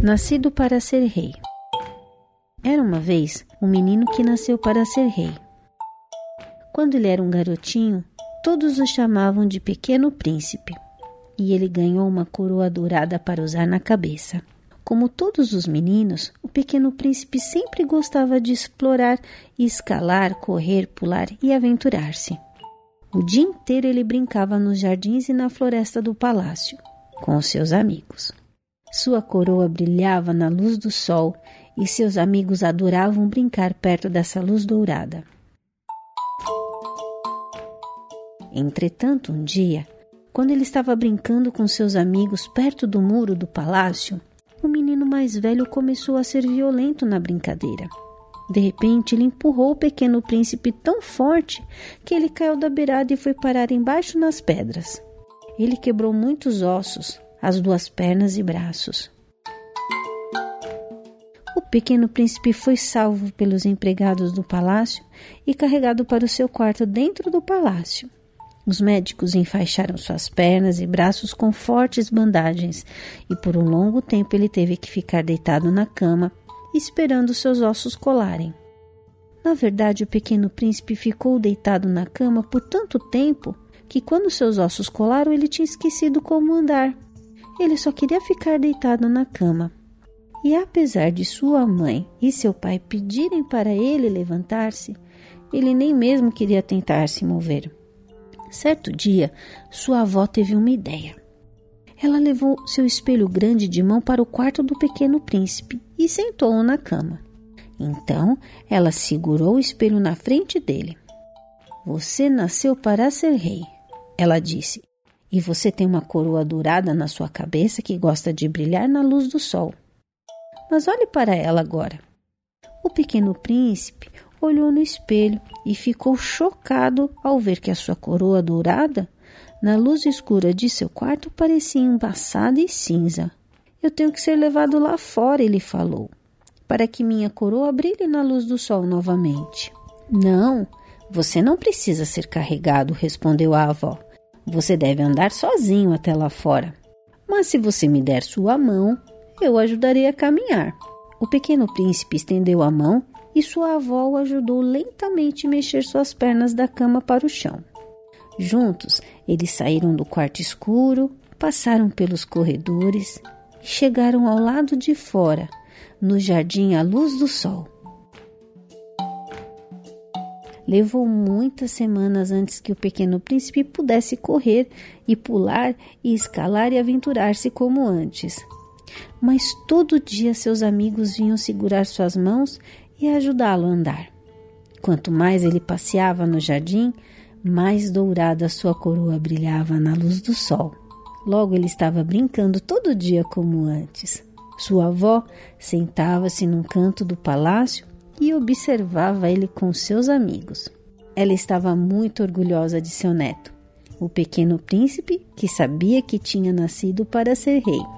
Nascido para ser rei. Era uma vez um menino que nasceu para ser rei. Quando ele era um garotinho, todos o chamavam de Pequeno Príncipe, e ele ganhou uma coroa dourada para usar na cabeça. Como todos os meninos, o Pequeno Príncipe sempre gostava de explorar escalar, correr, pular e aventurar-se. O dia inteiro ele brincava nos jardins e na floresta do palácio, com os seus amigos. Sua coroa brilhava na luz do sol e seus amigos adoravam brincar perto dessa luz dourada. Entretanto, um dia, quando ele estava brincando com seus amigos perto do muro do palácio, o menino mais velho começou a ser violento na brincadeira. De repente, ele empurrou o pequeno príncipe tão forte que ele caiu da beirada e foi parar embaixo nas pedras. Ele quebrou muitos ossos, as duas pernas e braços. O pequeno príncipe foi salvo pelos empregados do palácio e carregado para o seu quarto dentro do palácio. Os médicos enfaixaram suas pernas e braços com fortes bandagens, e por um longo tempo ele teve que ficar deitado na cama, esperando seus ossos colarem. Na verdade, o pequeno príncipe ficou deitado na cama por tanto tempo que, quando seus ossos colaram, ele tinha esquecido como andar. Ele só queria ficar deitado na cama. E apesar de sua mãe e seu pai pedirem para ele levantar-se, ele nem mesmo queria tentar se mover. Certo dia, sua avó teve uma ideia. Ela levou seu espelho grande de mão para o quarto do pequeno príncipe e sentou-o na cama. Então, ela segurou o espelho na frente dele. Você nasceu para ser rei, ela disse. E você tem uma coroa dourada na sua cabeça que gosta de brilhar na luz do sol. Mas olhe para ela agora. O pequeno príncipe olhou no espelho e ficou chocado ao ver que a sua coroa dourada, na luz escura de seu quarto, parecia embaçada e cinza. Eu tenho que ser levado lá fora, ele falou, para que minha coroa brilhe na luz do sol novamente. Não, você não precisa ser carregado, respondeu a avó. Você deve andar sozinho até lá fora. Mas se você me der sua mão, eu ajudarei a caminhar. O pequeno príncipe estendeu a mão e sua avó o ajudou lentamente a mexer suas pernas da cama para o chão. Juntos, eles saíram do quarto escuro, passaram pelos corredores e chegaram ao lado de fora, no jardim à luz do sol. Levou muitas semanas antes que o pequeno príncipe pudesse correr e pular e escalar e aventurar-se como antes. Mas todo dia seus amigos vinham segurar suas mãos e ajudá-lo a andar. Quanto mais ele passeava no jardim, mais dourada sua coroa brilhava na luz do sol. Logo ele estava brincando todo dia como antes. Sua avó sentava-se num canto do palácio e observava ele com seus amigos. Ela estava muito orgulhosa de seu neto, o pequeno príncipe que sabia que tinha nascido para ser rei.